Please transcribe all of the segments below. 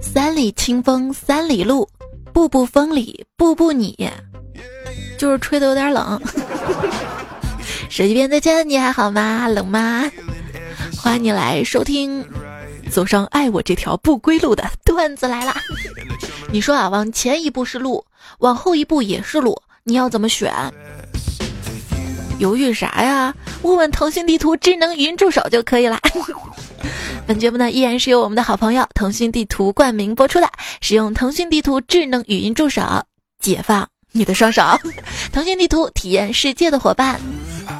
三里清风三里路，步步风里步步你，就是吹的有点冷。手机边再见，你还好吗？冷吗？欢迎你来收听，走上爱我这条不归路的段子来了。你说啊，往前一步是路，往后一步也是路，你要怎么选？犹豫啥呀？问问腾讯地图智能语音助手就可以了。本节目呢，依然是由我们的好朋友腾讯地图冠名播出的。使用腾讯地图智能语音助手，解放你的双手。腾讯地图，体验世界的伙伴。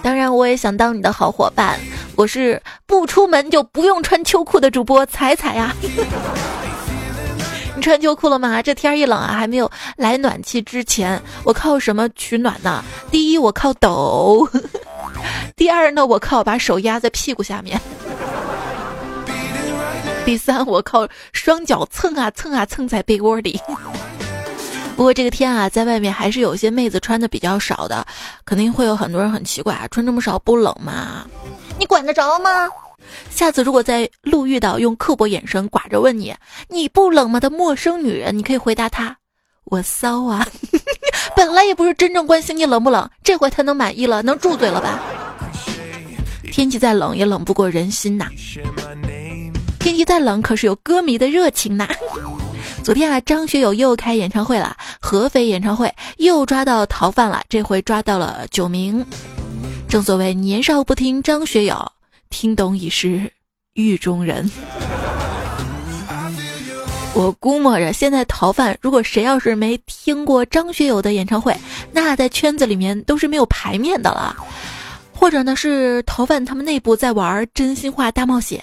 当然，我也想当你的好伙伴。我是不出门就不用穿秋裤的主播彩彩呀。你穿秋裤了吗？这天一冷啊，还没有来暖气之前，我靠什么取暖呢？第一，我靠抖；第二呢，我靠把手压在屁股下面；第三，我靠双脚蹭啊蹭啊蹭在被窝里。不过这个天啊，在外面还是有些妹子穿的比较少的，肯定会有很多人很奇怪啊，穿这么少不冷吗？你管得着吗？下次如果在路遇到用刻薄眼神寡着问你“你不冷吗”的陌生女人，你可以回答她：“我骚啊！” 本来也不是真正关心你冷不冷，这回她能满意了，能住嘴了吧？天气再冷也冷不过人心呐！天气再冷可是有歌迷的热情呐！昨天啊，张学友又开演唱会了，合肥演唱会又抓到逃犯了，这回抓到了九名。正所谓年少不听张学友。听懂已是狱中人。我估摸着，现在逃犯如果谁要是没听过张学友的演唱会，那在圈子里面都是没有牌面的了。或者呢，是逃犯他们内部在玩真心话大冒险，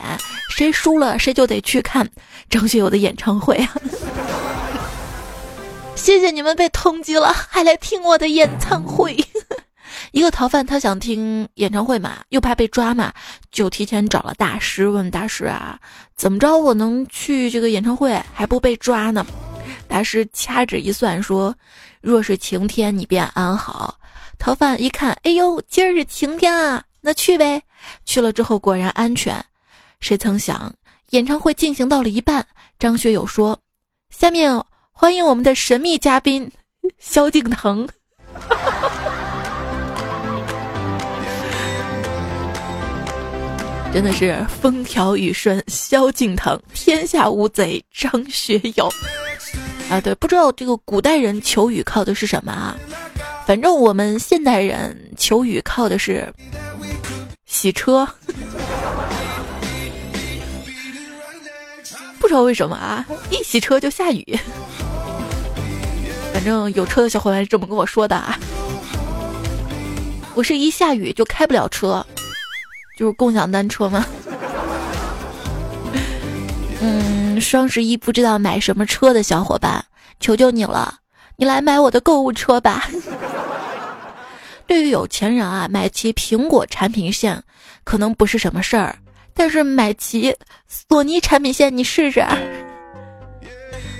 谁输了谁就得去看张学友的演唱会啊！谢谢你们被通缉了，还来听我的演唱会。一个逃犯，他想听演唱会嘛，又怕被抓嘛，就提前找了大师，问大师啊，怎么着我能去这个演唱会还不被抓呢？大师掐指一算说，若是晴天，你便安好。逃犯一看，哎呦，今儿是晴天啊，那去呗。去了之后果然安全。谁曾想，演唱会进行到了一半，张学友说：“下面欢迎我们的神秘嘉宾 萧敬腾。”真的是风调雨顺，萧敬腾，天下无贼张学友。啊，对，不知道这个古代人求雨靠的是什么啊？反正我们现代人求雨靠的是洗车。不知道为什么啊，一洗车就下雨。反正有车的小伙伴是这么跟我说的啊。我是一下雨就开不了车。就是共享单车吗？嗯，双十一不知道买什么车的小伙伴，求求你了，你来买我的购物车吧。对于有钱人啊，买齐苹果产品线可能不是什么事儿，但是买齐索尼产品线，你试试。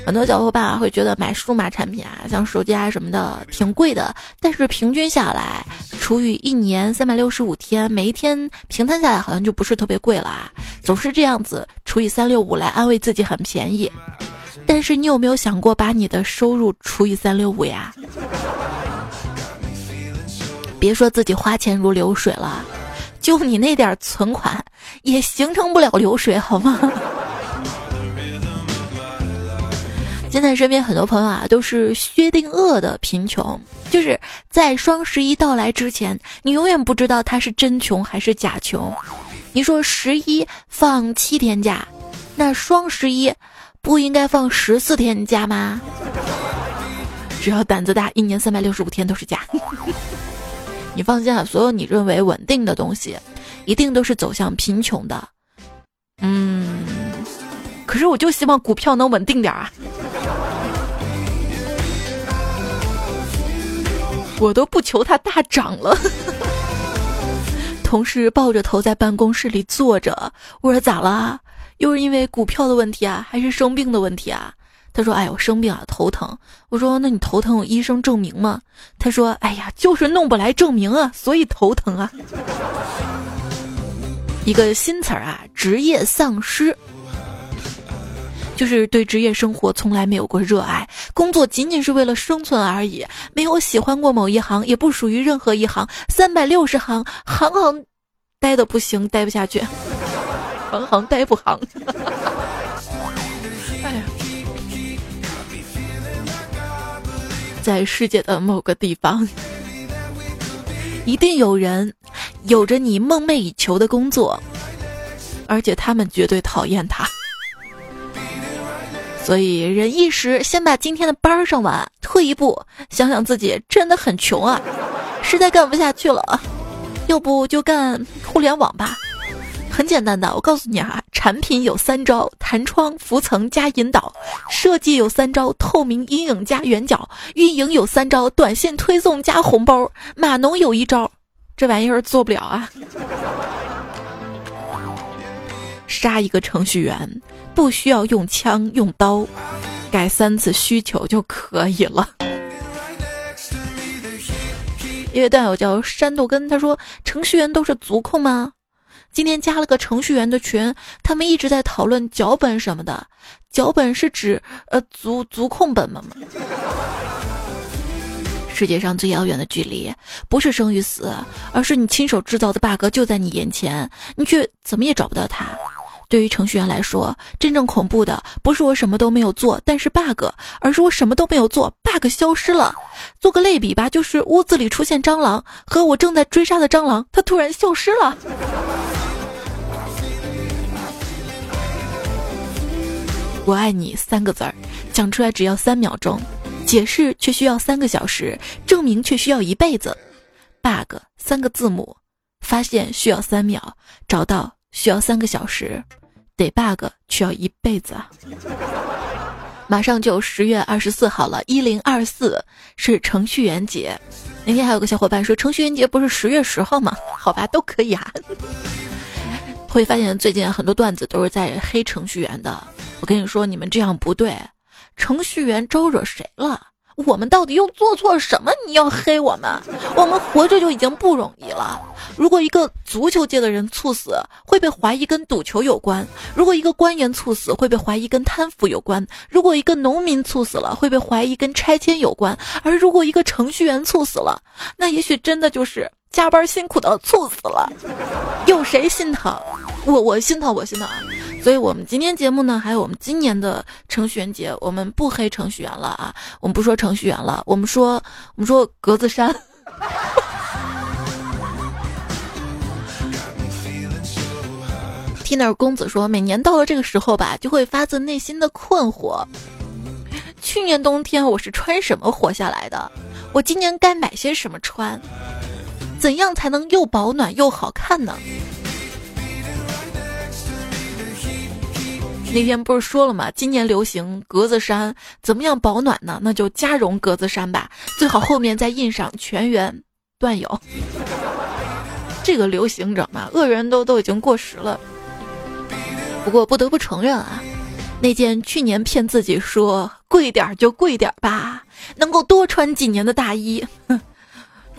很多小伙伴啊会觉得买数码产品啊，像手机啊什么的挺贵的，但是平均下来，除以一年三百六十五天，每一天平摊下来好像就不是特别贵了啊。总是这样子除以三六五来安慰自己很便宜，但是你有没有想过把你的收入除以三六五呀？别说自己花钱如流水了，就你那点存款也形成不了流水，好吗？现在身边很多朋友啊，都是薛定谔的贫穷，就是在双十一到来之前，你永远不知道他是真穷还是假穷。你说十一放七天假，那双十一不应该放十四天假吗？只要胆子大，一年三百六十五天都是假。你放心啊，所有你认为稳定的东西，一定都是走向贫穷的。嗯，可是我就希望股票能稳定点啊。我都不求它大涨了。同事抱着头在办公室里坐着，我说咋了？又是因为股票的问题啊，还是生病的问题啊？他说：“哎呦，生病啊，头疼。”我说：“那你头疼有医生证明吗？”他说：“哎呀，就是弄不来证明啊，所以头疼啊。”一个新词儿啊，职业丧失。就是对职业生活从来没有过热爱，工作仅仅是为了生存而已，没有喜欢过某一行，也不属于任何一行，三百六十行，行行待的不行，待不下去，行行待不行。哎呀，在世界的某个地方，一定有人有着你梦寐以求的工作，而且他们绝对讨厌他。所以，忍一时，先把今天的班上完。退一步，想想自己真的很穷啊，实在干不下去了，要不就干互联网吧。很简单的，我告诉你啊，产品有三招：弹窗、浮层加引导；设计有三招：透明、阴影加圆角；运营有三招：短信推送加红包。码农有一招，这玩意儿做不了啊，杀一个程序员。不需要用枪用刀，改三次需求就可以了。一位段友叫山豆根，他说：“程序员都是足控吗？”今天加了个程序员的群，他们一直在讨论脚本什么的。脚本是指呃足足控本吗？世界上最遥远的距离，不是生与死，而是你亲手制造的 bug 就在你眼前，你却怎么也找不到它。对于程序员来说，真正恐怖的不是我什么都没有做，但是 bug，而是我什么都没有做，bug 消失了。做个类比吧，就是屋子里出现蟑螂，和我正在追杀的蟑螂，它突然消失了。我爱你三个字儿，讲出来只要三秒钟，解释却需要三个小时，证明却需要一辈子。bug 三个字母，发现需要三秒，找到。需要三个小时，得 bug 需要一辈子啊！马上就十月二十四号了，一零二四是程序员节。那天还有个小伙伴说程序员节不是十月十号吗？好吧，都可以啊。会发现最近很多段子都是在黑程序员的。我跟你说，你们这样不对，程序员招惹谁了？我们到底又做错什么？你要黑我们？我们活着就已经不容易了。如果一个足球界的人猝死，会被怀疑跟赌球有关；如果一个官员猝死，会被怀疑跟贪腐有关；如果一个农民猝死了，会被怀疑跟拆迁有关；而如果一个程序员猝死了，那也许真的就是加班辛苦的猝死了。有谁心疼？我我心疼，我心疼！所以我们今天节目呢，还有我们今年的程序员节，我们不黑程序员了啊，我们不说程序员了，我们说我们说格子衫。Tina 公子说，每年到了这个时候吧，就会发自内心的困惑：去年冬天我是穿什么活下来的？我今年该买些什么穿？怎样才能又保暖又好看呢？那天不是说了吗？今年流行格子衫，怎么样保暖呢？那就加绒格子衫吧，最好后面再印上全员段友。这个流行着嘛，恶人都都已经过时了。不过不得不承认啊，那件去年骗自己说贵点儿就贵点儿吧，能够多穿几年的大衣，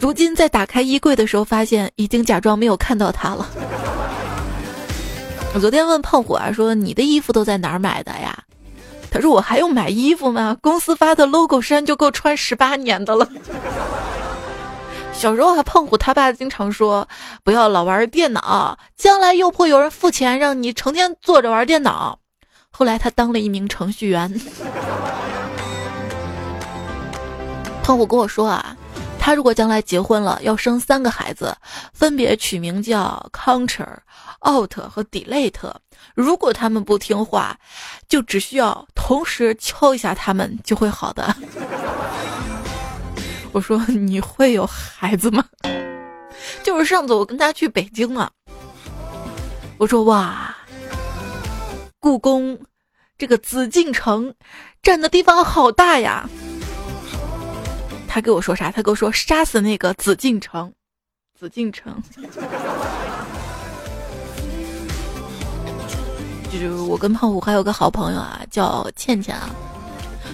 如今在打开衣柜的时候，发现已经假装没有看到它了。我昨天问胖虎啊，说你的衣服都在哪儿买的呀？他说我还用买衣服吗？公司发的 logo 衫就够穿十八年的了。小时候还胖虎他爸经常说，不要老玩电脑，将来又会有人付钱让你成天坐着玩电脑。后来他当了一名程序员。胖虎跟我说啊。他如果将来结婚了，要生三个孩子，分别取名叫 Counter、Out 和 Delete。如果他们不听话，就只需要同时敲一下他们，就会好的。我说你会有孩子吗？就是上次我跟他去北京嘛，我说哇，故宫这个紫禁城占的地方好大呀。他跟我说啥？他跟我说杀死那个紫禁城，紫禁城。就是我跟胖虎还有个好朋友啊，叫倩倩啊，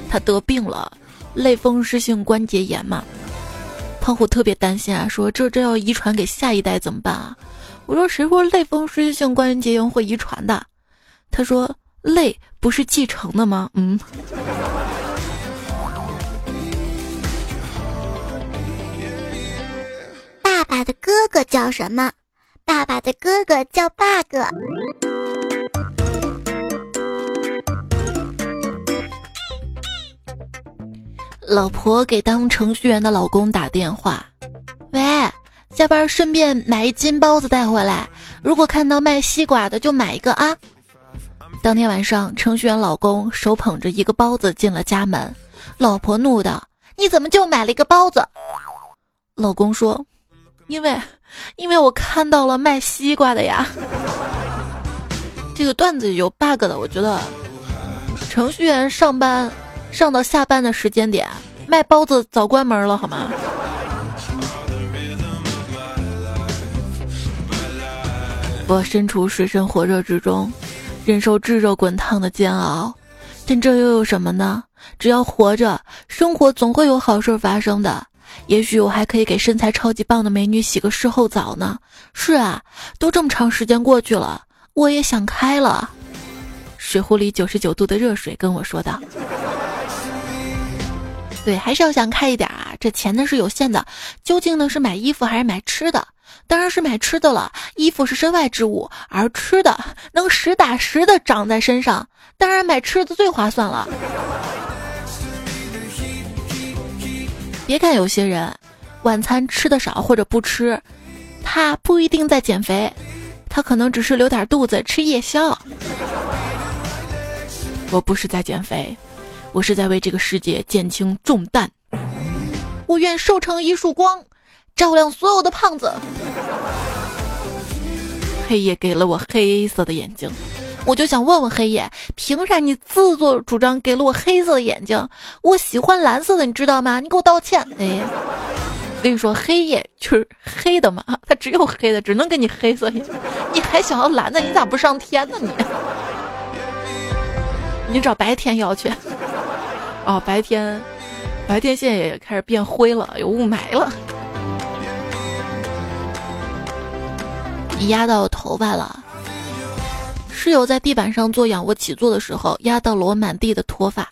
她得病了，类风湿性关节炎嘛。胖虎特别担心啊，说这这要遗传给下一代怎么办啊？我说谁说类风湿性关节炎会遗传的？他说类。不是继承的吗？嗯。爸的哥哥叫什么？爸爸的哥哥叫 bug。老婆给当程序员的老公打电话，喂，下班顺便买一斤包子带回来。如果看到卖西瓜的，就买一个啊。当天晚上，程序员老公手捧着一个包子进了家门，老婆怒道：“你怎么就买了一个包子？”老公说：“因为，因为我看到了卖西瓜的呀。”这个段子有 bug 的，我觉得程序员上班。上到下班的时间点，卖包子早关门了，好吗？我身处水深火热之中，忍受炙热滚烫的煎熬，但这又有什么呢？只要活着，生活总会有好事发生的。也许我还可以给身材超级棒的美女洗个事后澡呢。是啊，都这么长时间过去了，我也想开了。水壶里九十九度的热水跟我说道。对，还是要想开一点啊！这钱呢是有限的，究竟呢是买衣服还是买吃的？当然是买吃的了。衣服是身外之物，而吃的能实打实的长在身上，当然买吃的最划算了。别看有些人晚餐吃的少或者不吃，他不一定在减肥，他可能只是留点肚子吃夜宵。我不是在减肥。我是在为这个世界减轻重担，我愿瘦成一束光，照亮所有的胖子。黑夜给了我黑色的眼睛，我就想问问黑夜，凭啥你自作主张给了我黑色的眼睛？我喜欢蓝色的，你知道吗？你给我道歉！哎，跟你说，黑夜就是黑的嘛，它只有黑的，只能给你黑色眼睛。你还想要蓝的，你咋不上天呢？你，你找白天要去。哦，白天，白天现在也开始变灰了，有雾霾了。压到头发了，室友在地板上做仰卧起坐的时候，压到了我满地的脱发。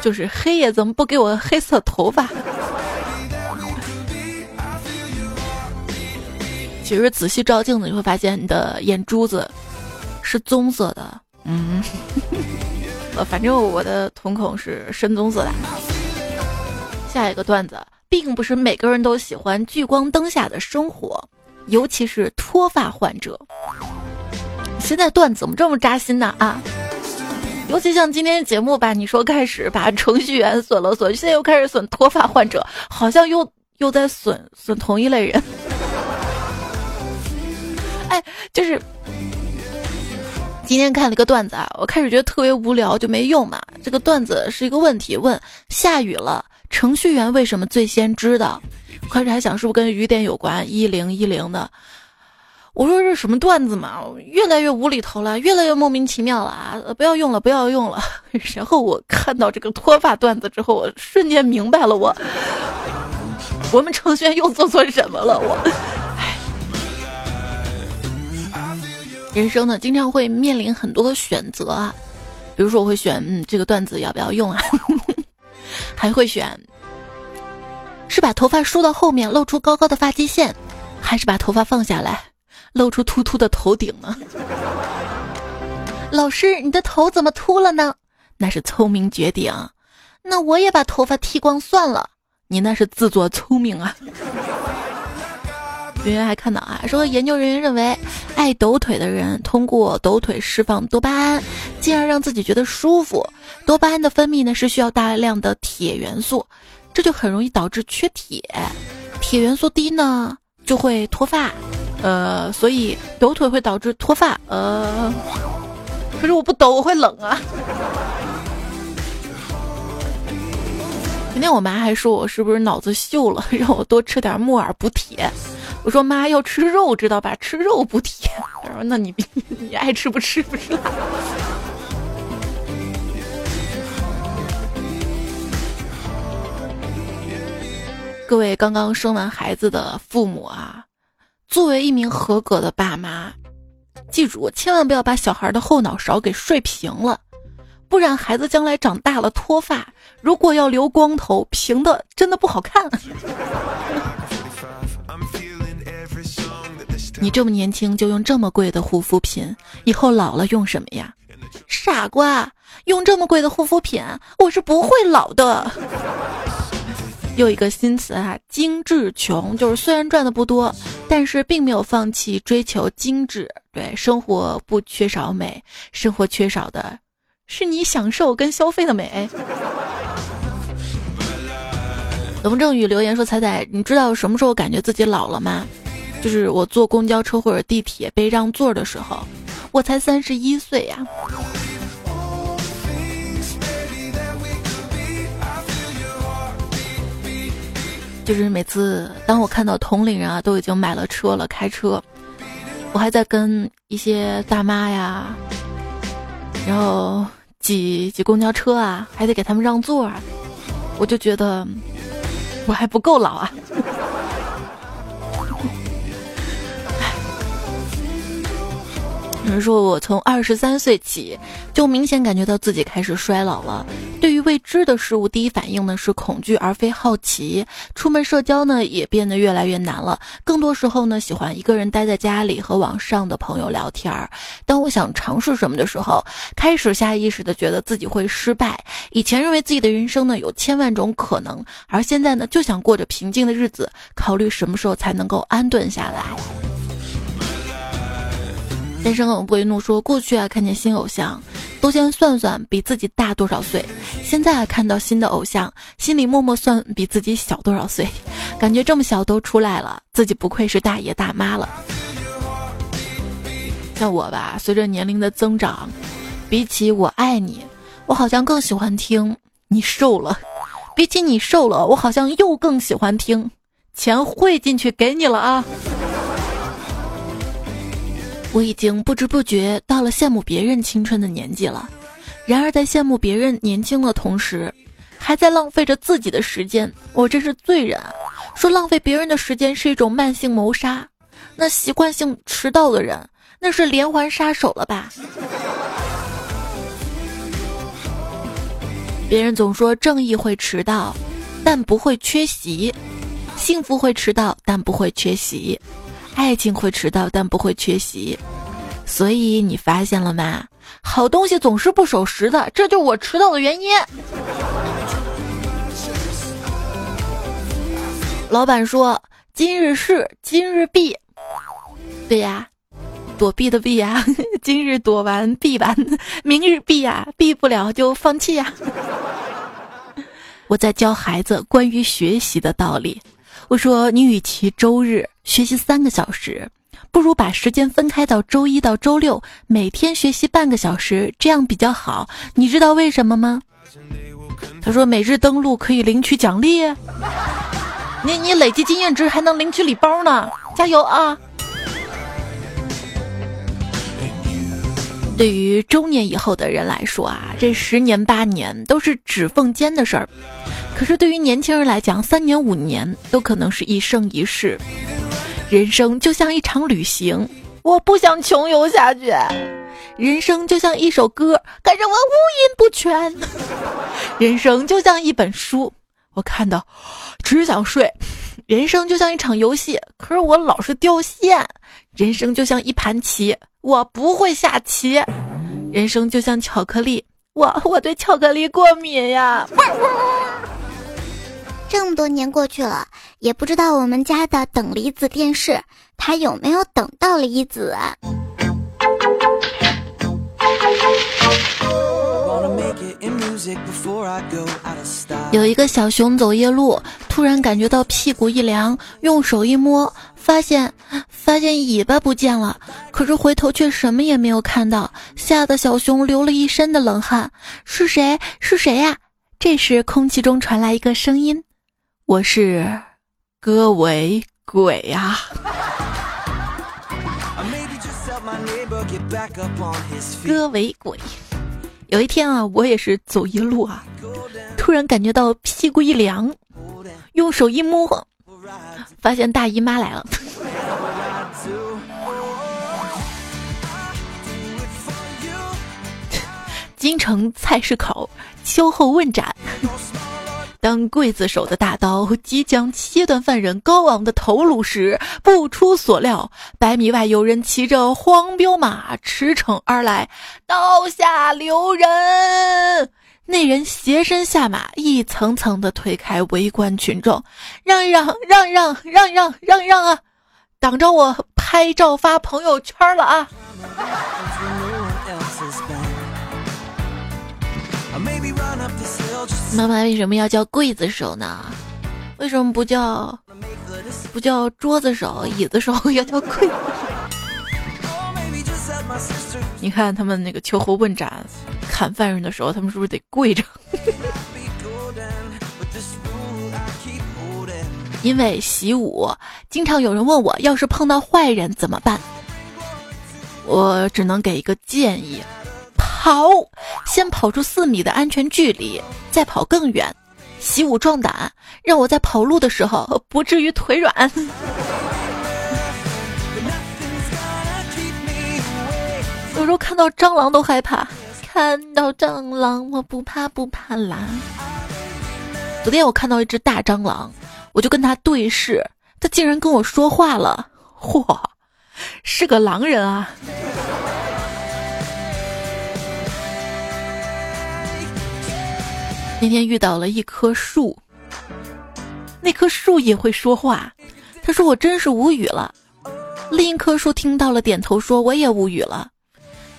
就是黑夜怎么不给我黑色头发？其实仔细照镜子，你会发现你的眼珠子是棕色的。嗯。呃，反正我的瞳孔是深棕色的。下一个段子，并不是每个人都喜欢聚光灯下的生活，尤其是脱发患者。现在段子怎么这么扎心呢？啊，尤其像今天节目吧，你说开始把程序员损了损，现在又开始损脱发患者，好像又又在损损同一类人。哎，就是。今天看了一个段子啊，我开始觉得特别无聊，就没用嘛。这个段子是一个问题，问下雨了，程序员为什么最先知道？开始还想是不是跟雨点有关，一零一零的。我说这什么段子嘛，越来越无厘头了，越来越莫名其妙了啊！不要用了，不要用了。然后我看到这个脱发段子之后，我瞬间明白了，我我们程序员又做错什么了？我。人生呢，经常会面临很多的选择啊，比如说我会选，嗯，这个段子要不要用啊？还会选，是把头发梳到后面露出高高的发际线，还是把头发放下来露出秃秃的头顶呢？老师，你的头怎么秃了呢？那是聪明绝顶。那我也把头发剃光算了，你那是自作聪明啊。圆圆还看到啊，说研究人员认为，爱抖腿的人通过抖腿释放多巴胺，进而让自己觉得舒服。多巴胺的分泌呢是需要大量的铁元素，这就很容易导致缺铁。铁元素低呢就会脱发，呃，所以抖腿会导致脱发。呃，可是我不抖我会冷啊。今天我妈还说我是不是脑子锈了，让我多吃点木耳补铁。我说妈要吃肉，知道吧？吃肉补铁。她说那你 你爱吃不吃不是？各位刚刚生完孩子的父母啊，作为一名合格的爸妈，记住，千万不要把小孩的后脑勺给睡平了，不然孩子将来长大了脱发，如果要留光头，平的真的不好看。你这么年轻就用这么贵的护肤品，以后老了用什么呀？傻瓜，用这么贵的护肤品，我是不会老的。又一个新词啊，精致穷，就是虽然赚的不多，但是并没有放弃追求精致。对，生活不缺少美，生活缺少的是你享受跟消费的美。龙正宇留言说：“彩彩，你知道什么时候感觉自己老了吗？就是我坐公交车或者地铁被让座的时候，我才三十一岁呀。”就是每次当我看到同龄人啊都已经买了车了开车，我还在跟一些大妈呀，然后挤挤公交车啊，还得给他们让座啊，我就觉得我还不够老啊。有人说，我从二十三岁起就明显感觉到自己开始衰老了。对于未知的事物，第一反应呢是恐惧而非好奇。出门社交呢也变得越来越难了。更多时候呢，喜欢一个人待在家里和网上的朋友聊天儿。当我想尝试什么的时候，开始下意识的觉得自己会失败。以前认为自己的人生呢有千万种可能，而现在呢就想过着平静的日子，考虑什么时候才能够安顿下来。先生冷不为怒说：“过去啊，看见新偶像，都先算算比自己大多少岁；现在啊，看到新的偶像，心里默默算比自己小多少岁。感觉这么小都出来了，自己不愧是大爷大妈了。像我吧，随着年龄的增长，比起我爱你，我好像更喜欢听你瘦了；比起你瘦了，我好像又更喜欢听钱汇进去给你了啊。”我已经不知不觉到了羡慕别人青春的年纪了，然而在羡慕别人年轻的同时，还在浪费着自己的时间，我真是罪人。说浪费别人的时间是一种慢性谋杀，那习惯性迟到的人，那是连环杀手了吧？别人总说正义会迟到，但不会缺席；幸福会迟到，但不会缺席。爱情会迟到，但不会缺席，所以你发现了吗？好东西总是不守时的，这就是我迟到的原因。老板说：“今日事今日毕。”对呀，躲避的避呀，今日躲完避完，明日避呀，避不了就放弃呀。我在教孩子关于学习的道理。我说，你与其周日学习三个小时，不如把时间分开到周一到周六，每天学习半个小时，这样比较好。你知道为什么吗？他说，每日登录可以领取奖励，你你累积经验值还能领取礼包呢，加油啊！对于中年以后的人来说啊，这十年八年都是指缝间的事儿。可是对于年轻人来讲，三年五年都可能是一生一世。人生就像一场旅行，我不想穷游下去。人生就像一首歌，可是我五音不全。人生就像一本书，我看到只想睡。人生就像一场游戏，可是我老是掉线。人生就像一盘棋，我不会下棋。人生就像巧克力，我我对巧克力过敏呀。这么多年过去了，也不知道我们家的等离子电视，它有没有等到离子？有一个小熊走夜路，突然感觉到屁股一凉，用手一摸，发现发现尾巴不见了，可是回头却什么也没有看到，吓得小熊流了一身的冷汗。是谁？是谁呀？这时空气中传来一个声音。我是歌为鬼呀、啊。歌为鬼。有一天啊，我也是走一路啊，突然感觉到屁股一凉，用手一摸，发现大姨妈来了。京城菜市口，秋后问斩。当刽子手的大刀即将切断犯人高昂的头颅时，不出所料，百米外有人骑着黄骠马驰骋而来，刀下留人。那人斜身下马，一层层的推开围观群众，让一让，让一让，让一让，让一让啊！挡着我拍照发朋友圈了啊！妈妈为什么要叫刽子手呢？为什么不叫不叫桌子手、椅子手，要叫刽子手？你看他们那个秋后问斩砍犯人的时候，他们是不是得跪着？因为习武，经常有人问我，要是碰到坏人怎么办？我只能给一个建议。跑，先跑出四米的安全距离，再跑更远。习武壮胆，让我在跑路的时候不至于腿软。有时候看到蟑螂都害怕，看到蟑螂我不怕不怕啦。昨天我看到一只大蟑螂，我就跟他对视，他竟然跟我说话了，嚯，是个狼人啊！那天遇到了一棵树，那棵树也会说话。他说：“我真是无语了。”另一棵树听到了，点头说：“我也无语了。”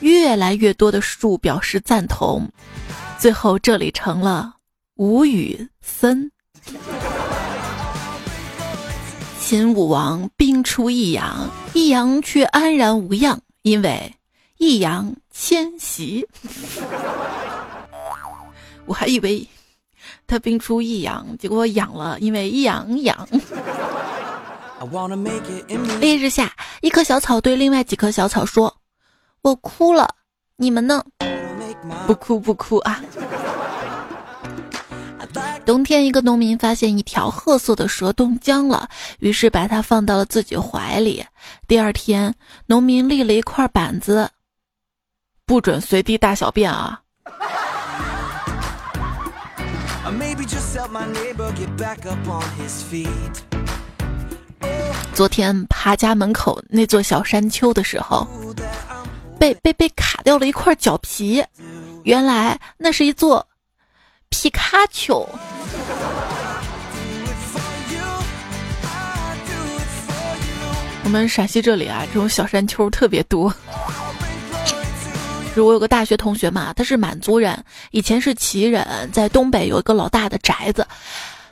越来越多的树表示赞同，最后这里成了无语森。秦武王兵出益阳，益阳却安然无恙，因为益阳迁徙。我还以为他病出异阳，结果养了，因为养养。烈日下，一棵小草对另外几棵小草说：“我哭了，你们呢？不哭不哭啊！”冬天，一个农民发现一条褐色的蛇冻僵了，于是把它放到了自己怀里。第二天，农民立了一块板子：“不准随地大小便啊！”昨天爬家门口那座小山丘的时候，被被被卡掉了一块脚皮，原来那是一座皮卡丘。我们陕西这里啊，这种小山丘特别多。我有个大学同学嘛，他是满族人，以前是旗人，在东北有一个老大的宅子。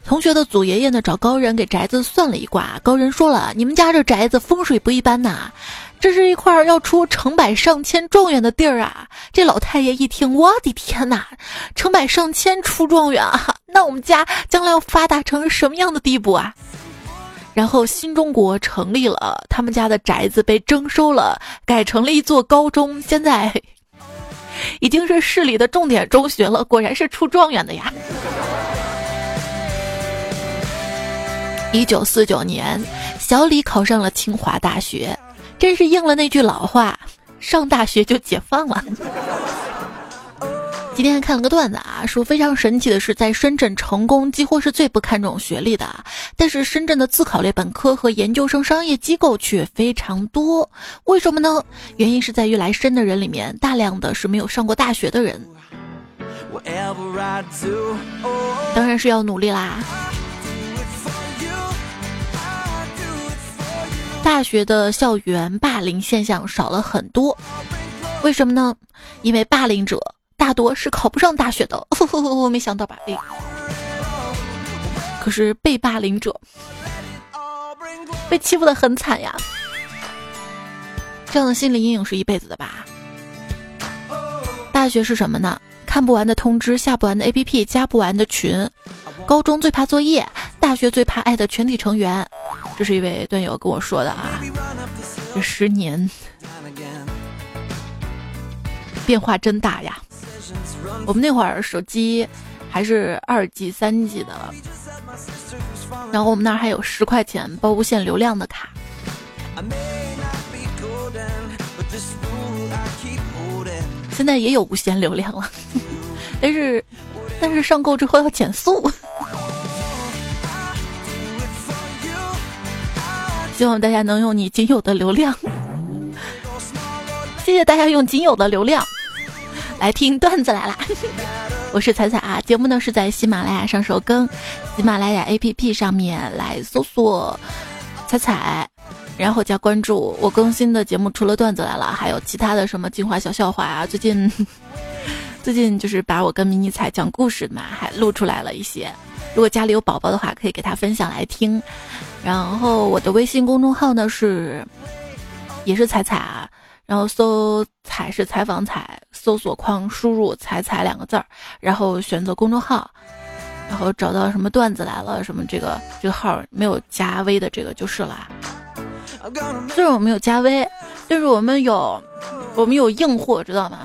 同学的祖爷爷呢，找高人给宅子算了一卦，高人说了，你们家这宅子风水不一般呐，这是一块要出成百上千状元的地儿啊。这老太爷一听，我的天呐，成百上千出状元啊，那我们家将来要发达成什么样的地步啊？然后新中国成立了，他们家的宅子被征收了，改成了一座高中，现在。已经是市里的重点中学了，果然是出状元的呀！一九四九年，小李考上了清华大学，真是应了那句老话：上大学就解放了。今天看了个段子啊，说非常神奇的是，在深圳成功几乎是最不看重学历的，但是深圳的自考类本科和研究生商业机构却非常多。为什么呢？原因是在于来深的人里面，大量的是没有上过大学的人。当然是要努力啦。大学的校园霸凌现象少了很多，为什么呢？因为霸凌者。大多是考不上大学的，我 没想到吧？哎，可是被霸凌者被欺负的很惨呀，这样的心理阴影是一辈子的吧？大学是什么呢？看不完的通知，下不完的 APP，加不完的群。高中最怕作业，大学最怕爱的全体成员。这是一位段友跟我说的啊，这十年变化真大呀。我们那会儿手机还是二 G、三 G 的，然后我们那儿还有十块钱包无限流量的卡。现在也有无限流量了，但是但是上够之后要减速。希望大家能用你仅有的流量，谢谢大家用仅有的流量来听段子来啦。我是彩彩啊，节目呢是在喜马拉雅上首更，喜马拉雅 APP 上面来搜索彩彩，然后加关注。我更新的节目除了段子来了，还有其他的什么精华小笑话啊。最近 最近就是把我跟迷你彩讲故事嘛，还录出来了一些。如果家里有宝宝的话，可以给他分享来听。然后我的微信公众号呢是也是彩彩啊。然后搜“采”是采访“采”，搜索框输入“采采”两个字儿，然后选择公众号，然后找到什么段子来了，什么这个这个号没有加微的这个就是了。虽然我们有加微，但是我们有我们有硬货，知道吗？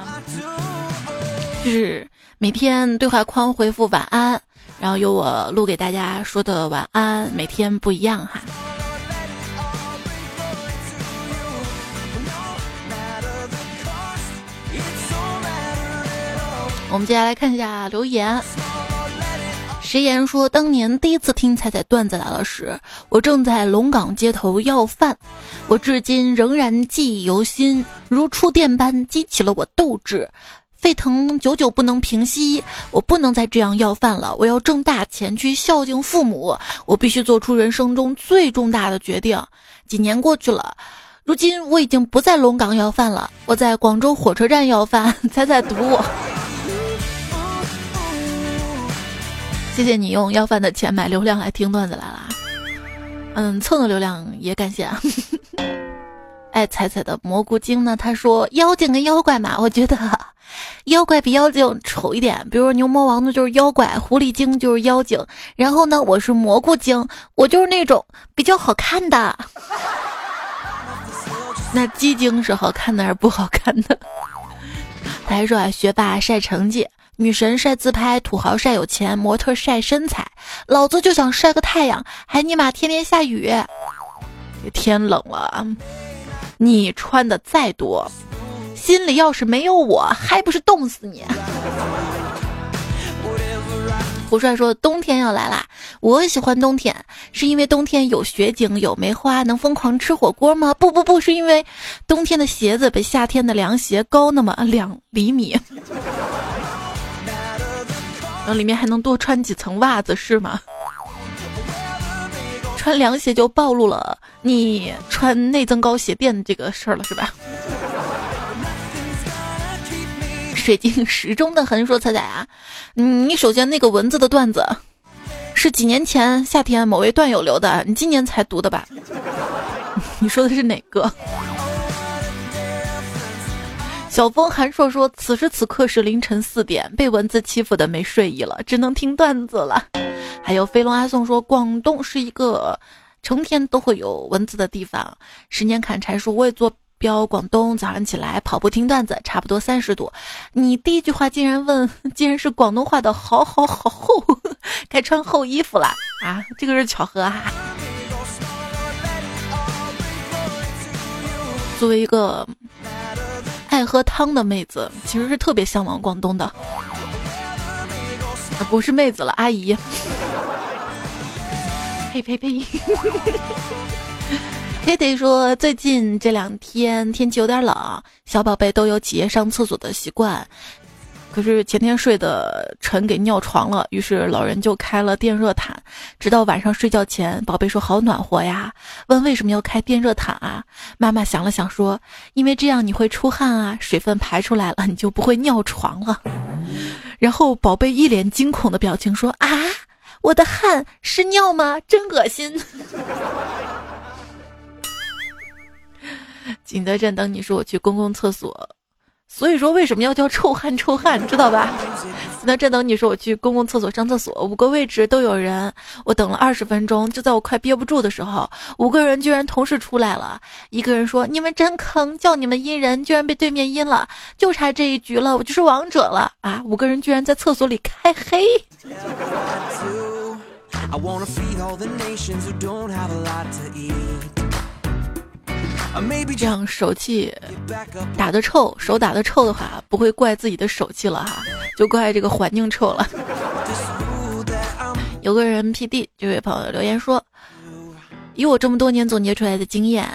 就是每天对话框回复晚安，然后有我录给大家说的晚安，每天不一样哈。我们接下来看一下留言。谁言说当年第一次听彩彩段子来了时，我正在龙岗街头要饭，我至今仍然记忆犹新，如触电般激起了我斗志，沸腾久久不能平息。我不能再这样要饭了，我要挣大钱去孝敬父母，我必须做出人生中最重大的决定。几年过去了，如今我已经不在龙岗要饭了，我在广州火车站要饭。彩彩读我。谢谢你用要饭的钱买流量来听段子来了，嗯，蹭的流量也感谢啊。爱 彩彩的蘑菇精呢，他说妖精跟妖怪嘛，我觉得妖怪比妖精丑一点，比如牛魔王呢就是妖怪，狐狸精就是妖精，然后呢我是蘑菇精，我就是那种比较好看的。那鸡精是好看的还是不好看的？他还说啊，学霸晒成绩。女神晒自拍，土豪晒有钱，模特晒身材，老子就想晒个太阳，还尼玛天天下雨。天冷了，你穿的再多，心里要是没有我，还不是冻死你？胡帅说冬天要来啦，我喜欢冬天，是因为冬天有雪景，有梅花，能疯狂吃火锅吗？不不不，是因为冬天的鞋子比夏天的凉鞋高那么两厘米。然后里面还能多穿几层袜子是吗？穿凉鞋就暴露了你穿内增高鞋垫这个事儿了是吧？水晶时钟的横说彩彩啊，你首先那个文字的段子是几年前夏天某位段友留的，你今年才读的吧？你说的是哪个？小风寒硕说：“此时此刻是凌晨四点，被蚊子欺负的没睡意了，只能听段子了。”还有飞龙阿宋说：“广东是一个成天都会有蚊子的地方。”十年砍柴说：“我也坐标广东，早上起来跑步听段子，差不多三十度。”你第一句话竟然问，竟然是广东话的“好好好厚”，该穿厚衣服了啊！这个是巧合哈。作为一个。爱喝汤的妹子其实是特别向往广东的，不是妹子了，阿姨。呸呸呸！黑黑 说最近这两天天气有点冷，小宝贝都有起夜上厕所的习惯。可是前天睡的沉给尿床了，于是老人就开了电热毯，直到晚上睡觉前，宝贝说好暖和呀。问为什么要开电热毯啊？妈妈想了想说，因为这样你会出汗啊，水分排出来了，你就不会尿床了。然后宝贝一脸惊恐的表情说啊，我的汗是尿吗？真恶心。景德镇等你说我去公共厕所。所以说为什么要叫臭汗臭汗，知道吧？那这等你说我去公共厕所上厕所，五个位置都有人，我等了二十分钟，就在我快憋不住的时候，五个人居然同时出来了。一个人说：“你们真坑，叫你们阴人，居然被对面阴了，就差这一局了，我就是王者了啊！”五个人居然在厕所里开黑。这样手气打的臭，手打的臭的话，不会怪自己的手气了哈，就怪这个环境臭了。有个人 P D 这位朋友留言说：“以我这么多年总结出来的经验，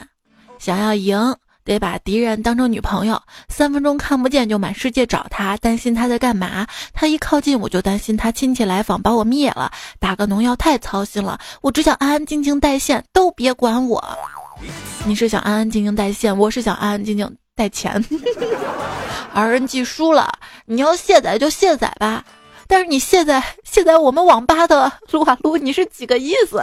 想要赢。”得把敌人当成女朋友，三分钟看不见就满世界找他，担心他在干嘛。他一靠近我就担心他亲戚来访把我灭了。打个农药太操心了，我只想安安静静带线，都别管我。你是想安安静静带线，我是想安安静静带钱。RNG 输了，你要卸载就卸载吧，但是你卸载卸载我们网吧的撸啊撸，你是几个意思？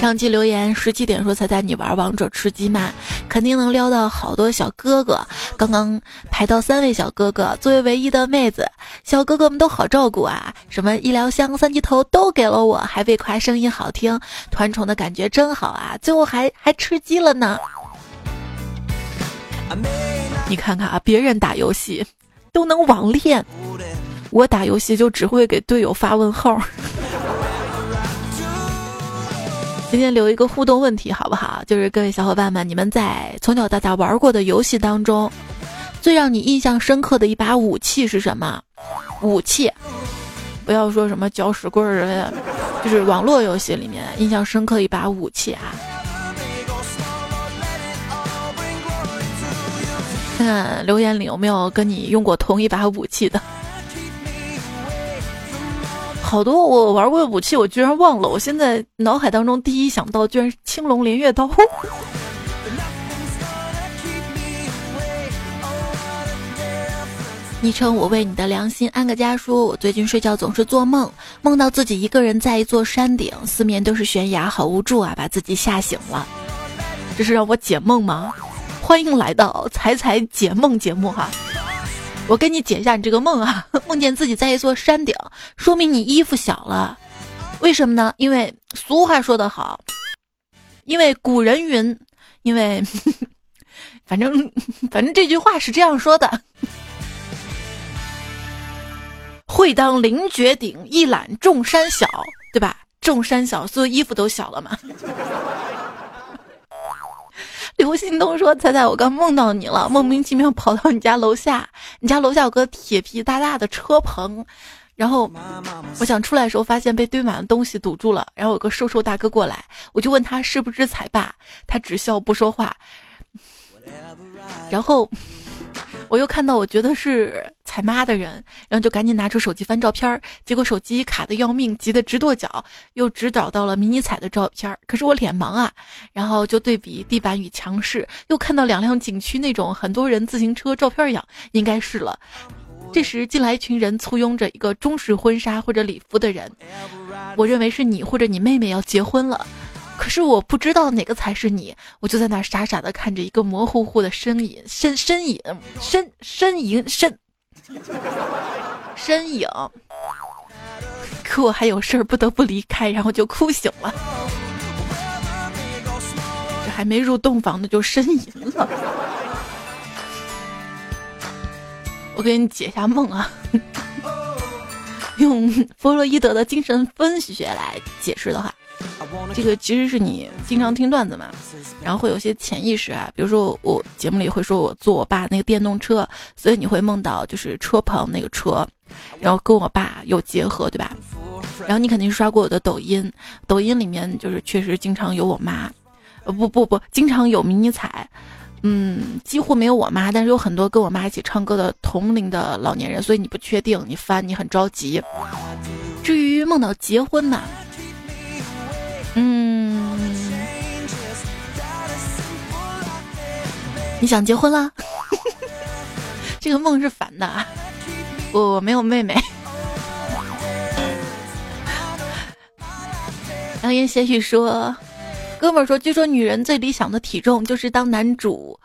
上期留言十七点说才带你玩王者吃鸡吗？肯定能撩到好多小哥哥。刚刚排到三位小哥哥，作为唯一的妹子，小哥哥们都好照顾啊！什么医疗箱、三级头都给了我，还被夸声音好听，团宠的感觉真好啊！最后还还吃鸡了呢。你看看啊，别人打游戏都能网恋，我打游戏就只会给队友发问号。今天留一个互动问题好不好？就是各位小伙伴们，你们在从小到大玩过的游戏当中，最让你印象深刻的一把武器是什么？武器，不要说什么搅屎棍儿，就是网络游戏里面印象深刻的一把武器啊。看看留言里有没有跟你用过同一把武器的。好多我玩过的武器，我居然忘了。我现在脑海当中第一想到，居然是青龙偃月刀。昵称我为你的良心安个家说，我最近睡觉总是做梦，梦到自己一个人在一座山顶，四面都是悬崖，好无助啊，把自己吓醒了。这是让我解梦吗？欢迎来到彩彩解梦节目哈。我跟你解一下你这个梦啊，梦见自己在一座山顶，说明你衣服小了。为什么呢？因为俗话说得好，因为古人云，因为 反正 反正这句话是这样说的：会当凌绝顶，一览众山小，对吧？众山小，所有衣服都小了嘛。刘心东说：“彩彩，我刚梦到你了，莫名其妙跑到你家楼下，你家楼下有个铁皮大大的车棚，然后我想出来的时候，发现被堆满了东西堵住了。然后有个瘦瘦大哥过来，我就问他是不是彩爸，他只笑不说话。然后。”我又看到我觉得是彩妈的人，然后就赶紧拿出手机翻照片儿，结果手机卡的要命，急得直跺脚，又只找到了迷你彩的照片儿。可是我脸盲啊，然后就对比地板与墙饰，又看到两辆景区那种很多人自行车照片样，应该是了。这时进来一群人，簇拥着一个中式婚纱或者礼服的人，我认为是你或者你妹妹要结婚了。可是我不知道哪个才是你，我就在那傻傻的看着一个模糊糊的身影，身身影，身身影身身影。可我还有事儿不得不离开，然后就哭醒了。这还没入洞房呢，就呻吟了。我给你解一下梦啊，用弗洛伊德的精神分析学来解释的话。这个其实是你经常听段子嘛，然后会有些潜意识啊，比如说我节目里会说我坐我爸那个电动车，所以你会梦到就是车棚那个车，然后跟我爸有结合，对吧？然后你肯定是刷过我的抖音，抖音里面就是确实经常有我妈，呃不不不，经常有迷你彩，嗯，几乎没有我妈，但是有很多跟我妈一起唱歌的同龄的老年人，所以你不确定，你翻你很着急。至于梦到结婚嘛。嗯，你想结婚了？这个梦是反的，我我没有妹妹。杨言些语说，哥们儿说，据说女人最理想的体重就是当男主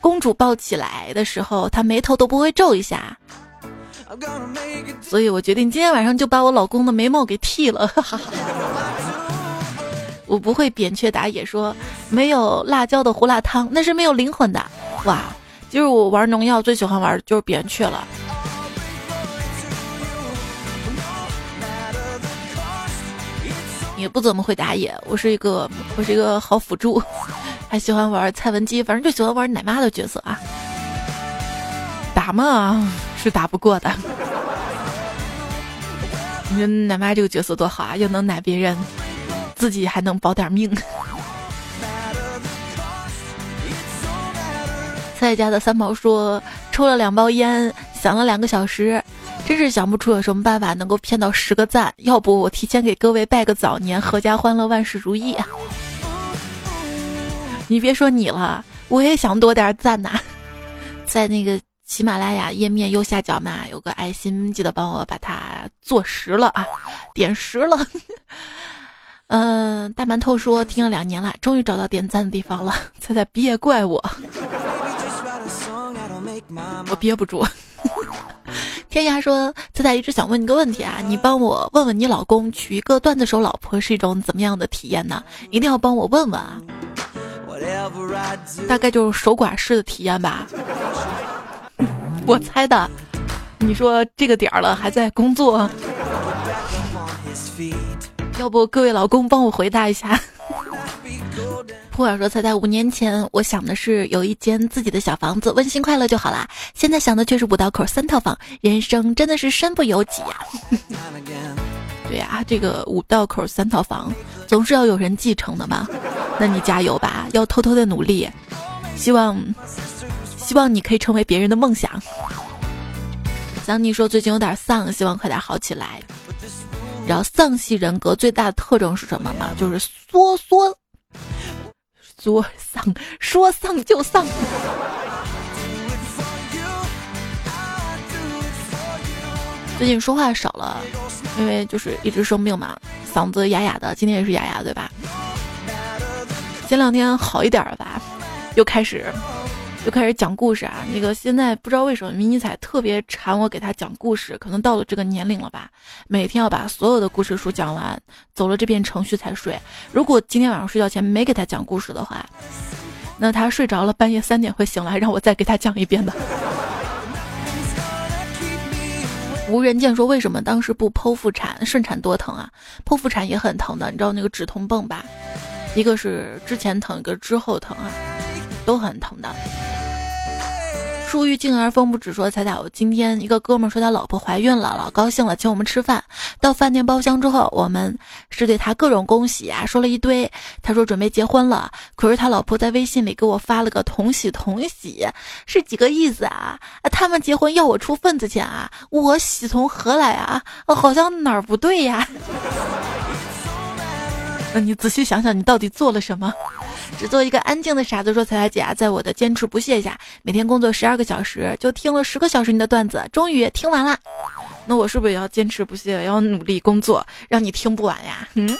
公主抱起来的时候，她眉头都不会皱一下。所以我决定今天晚上就把我老公的眉毛给剃了。我不会扁鹊打野说没有辣椒的胡辣汤，那是没有灵魂的。哇，就是我玩农药最喜欢玩的就是扁鹊了。也不怎么会打野，我是一个我是一个好辅助，还喜欢玩蔡文姬，反正就喜欢玩奶妈的角色啊。打嘛是打不过的，你说奶妈这个角色多好啊，又能奶别人，自己还能保点命。蔡家的三毛说：“抽了两包烟，想了两个小时，真是想不出有什么办法能够骗到十个赞。要不我提前给各位拜个早年，阖家欢乐，万事如意！你别说你了，我也想多点赞呐。在那个喜马拉雅页面右下角嘛，有个爱心，记得帮我把它做实了啊，点实了。嗯，大馒头说听了两年了，终于找到点赞的地方了。猜猜别怪我。”我憋不住。天涯说：“仔仔一直想问你个问题啊，你帮我问问你老公娶一个段子手老婆是一种怎么样的体验呢？一定要帮我问问啊。大概就是守寡式的体验吧。我猜的。你说这个点儿了还在工作，要不各位老公帮我回答一下。”破尔说：“猜猜五年前，我想的是有一间自己的小房子，温馨快乐就好啦。现在想的却是五道口三套房，人生真的是身不由己呀。”对呀，这个五道口三套房总是要有人继承的嘛。那你加油吧，要偷偷的努力，希望希望你可以成为别人的梦想。想你说最近有点丧，希望快点好起来。然后丧系人格最大的特征是什么吗？就是缩缩。说丧，说丧就丧。最近说话少了，因为就是一直生病嘛，嗓子哑哑的。今天也是哑哑，对吧？前两天好一点了吧，又开始。就开始讲故事啊！那个现在不知道为什么迷你彩特别馋我给他讲故事，可能到了这个年龄了吧，每天要把所有的故事书讲完，走了这遍程序才睡。如果今天晚上睡觉前没给他讲故事的话，那他睡着了，半夜三点会醒来，让我再给他讲一遍的。无人见说为什么当时不剖腹产？顺产多疼啊！剖腹产也很疼的，你知道那个止痛泵吧？一个是之前疼，一个之后疼啊，都很疼的。树欲静而风不止，说彩彩，我今天一个哥们说他老婆怀孕了，老高兴了，请我们吃饭。到饭店包厢之后，我们是对他各种恭喜啊，说了一堆。他说准备结婚了，可是他老婆在微信里给我发了个同喜同喜，是几个意思啊？他们结婚要我出份子钱啊？我喜从何来啊？好像哪儿不对呀？那你仔细想想，你到底做了什么？只做一个安静的傻子，说：“彩彩姐啊，在我的坚持不懈下，每天工作十二个小时，就听了十个小时你的段子，终于听完了。那我是不是也要坚持不懈，要努力工作，让你听不完呀？” 嗯，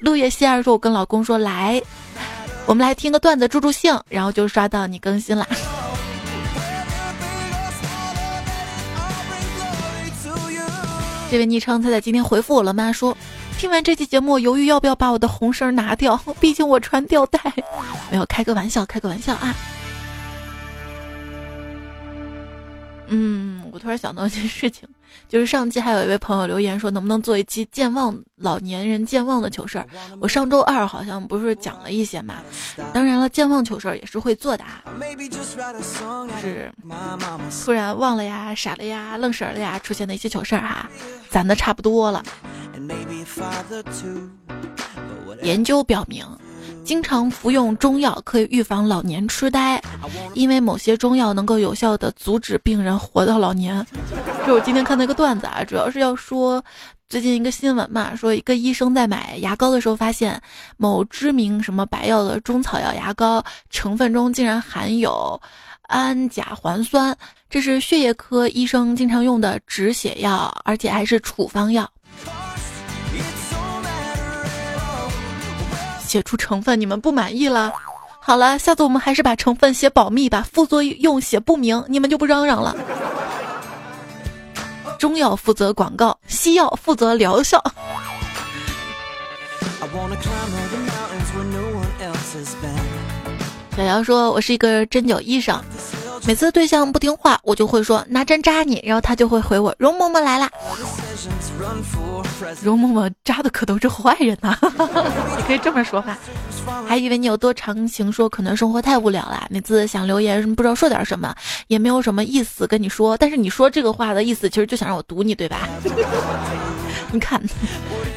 陆叶希儿说：“我跟老公说，来，我们来听个段子助助兴，然后就刷到你更新了。”这位昵称，他在今天回复我了吗？说。听完这期节目，犹豫要不要把我的红绳拿掉，毕竟我穿吊带。没有开个玩笑，开个玩笑啊。嗯，我突然想到一件事情。就是上期还有一位朋友留言说，能不能做一期健忘老年人健忘的糗事儿？我上周二好像不是讲了一些嘛。当然了，健忘糗事儿也是会做的啊，就，是突然忘了呀、傻了呀、愣神了呀，出现的一些糗事儿哈，攒的差不多了。研究表明。经常服用中药可以预防老年痴呆，因为某些中药能够有效的阻止病人活到老年。这我今天看到一个段子啊，主要是要说最近一个新闻嘛，说一个医生在买牙膏的时候发现某知名什么白药的中草药牙膏成分中竟然含有氨甲环酸，这是血液科医生经常用的止血药，而且还是处方药。写出成分，你们不满意了？好了，下次我们还是把成分写保密吧，副作用写不明，你们就不嚷嚷了。中药负责广告，西药负责疗效。小姚说：“我是一个针灸医生，每次对象不听话，我就会说拿针扎你，然后他就会回我容嬷嬷来啦。”容嬷嬷扎的可都是坏人呐，你 可以这么说话。还以为你有多长情，说可能生活太无聊了，每次想留言不知道说点什么，也没有什么意思跟你说。但是你说这个话的意思，其实就想让我读你，对吧？你看，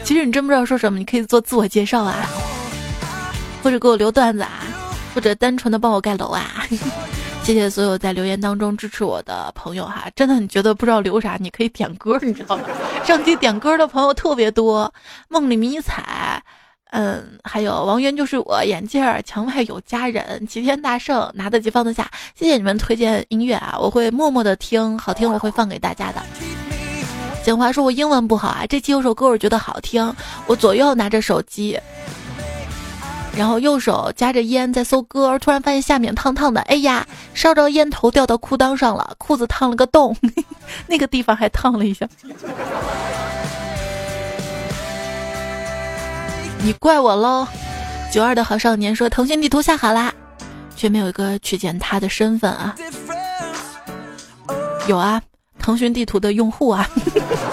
其实你真不知道说什么，你可以做自我介绍啊，或者给我留段子啊，或者单纯的帮我盖楼啊。谢谢所有在留言当中支持我的朋友哈，真的你觉得不知道留啥，你可以点歌，你知道吗？上期点歌的朋友特别多，梦里迷彩，嗯，还有王源就是我，眼镜儿，墙外有佳人，齐天大圣，拿得起放得下。谢谢你们推荐音乐啊，我会默默的听，好听我会放给大家的。简华说我英文不好啊，这期有首歌我觉得好听，我左右拿着手机。然后右手夹着烟在搜歌，突然发现下面烫烫的，哎呀，烧着烟头掉到裤裆上了，裤子烫了个洞，那个地方还烫了一下。你怪我喽！九二的好少年说腾讯地图下好啦，却没有一个取见他的身份啊。有啊，腾讯地图的用户啊。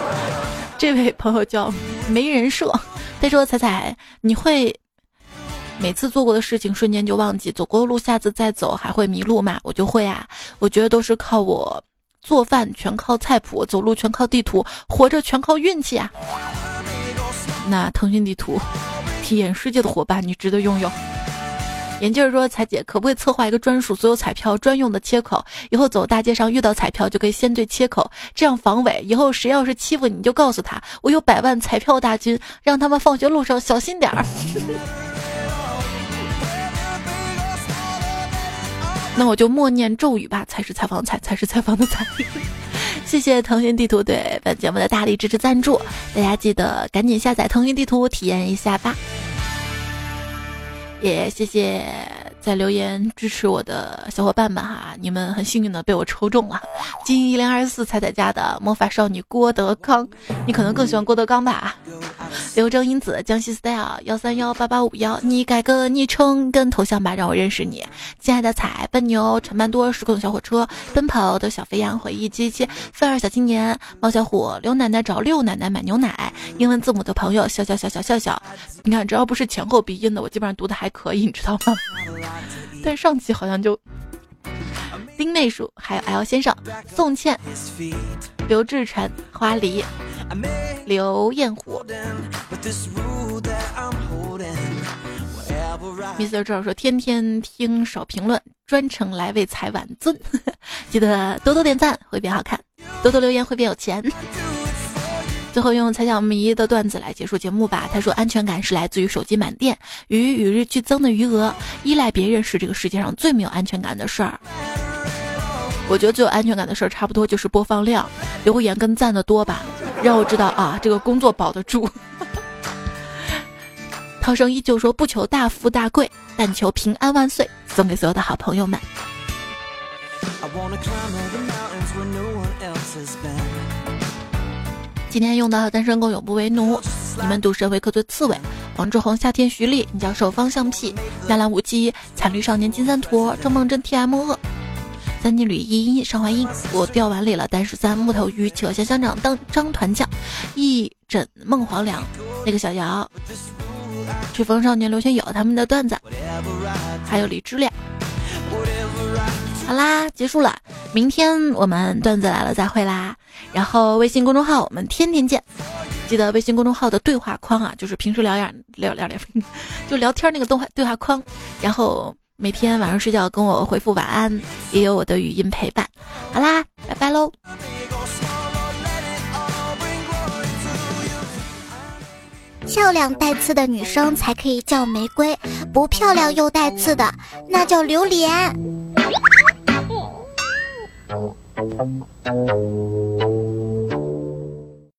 这位朋友叫没人设，他说彩彩你会。每次做过的事情瞬间就忘记，走过的路下次再走还会迷路吗？我就会啊，我觉得都是靠我做饭全靠菜谱，走路全靠地图，活着全靠运气啊。那腾讯地图，体验世界的伙伴，你值得拥有。眼镜说：“彩姐，可不可以策划一个专属所有彩票专用的切口？以后走大街上遇到彩票就可以先对切口，这样防伪。以后谁要是欺负你，就告诉他我有百万彩票大军，让他们放学路上小心点儿。”那我就默念咒语吧，才是采访采，才是采访的采。谢谢腾讯地图对本节目的大力支持赞助，大家记得赶紧下载腾讯地图体验一下吧。也谢谢。在留言支持我的小伙伴们哈，你们很幸运的被我抽中了，金一零二四彩彩家的魔法少女郭德纲，你可能更喜欢郭德纲吧？刘正英子江西 style 幺三幺八八五幺，你改个昵称跟头像吧，让我认识你。亲爱的彩笨牛陈曼多时空小火车奔跑的小肥羊回忆机器菲儿小青年猫小虎刘奶奶找六奶奶买牛奶英文字母的朋友笑笑笑笑笑笑，你看只要不是前后鼻音的，我基本上读的还可以，你知道吗？但上期好像就丁内叔，还有 L 先生、宋茜、刘志成、花梨、刘艳虎。Mr. 赵说：“天天听少评论，专程来为财晚尊，记得多多点赞会变好看，多多留言会变有钱。”最后用猜小迷的段子来结束节目吧。他说：“安全感是来自于手机满电与与日俱增的余额，依赖别人是这个世界上最没有安全感的事儿。”我觉得最有安全感的事儿，差不多就是播放量、留言跟赞的多吧，让我知道啊，这个工作保得住。涛声依旧说：“不求大富大贵，但求平安万岁。”送给所有的好朋友们。今天用到单身狗永不为奴，你们赌神维克最刺猬，王志宏夏天徐丽，你叫手方向屁，纳兰无忌惨绿少年金三坨，郑梦真 T M 恶，三金吕依依上淮阴，我掉碗里了单十三木头鱼企鹅香香长当张团将，一枕梦黄粱，那个小姚，吹风少年刘轩友他们的段子，还有李知了。好啦，结束了。明天我们段子来了再会啦。然后微信公众号我们天天见，记得微信公众号的对话框啊，就是平时聊样聊聊聊，就聊天那个动画对话框。然后每天晚上睡觉跟我回复晚安，也有我的语音陪伴。好啦，拜拜喽。漂亮带刺的女生才可以叫玫瑰，不漂亮又带刺的那叫榴莲。Thank you.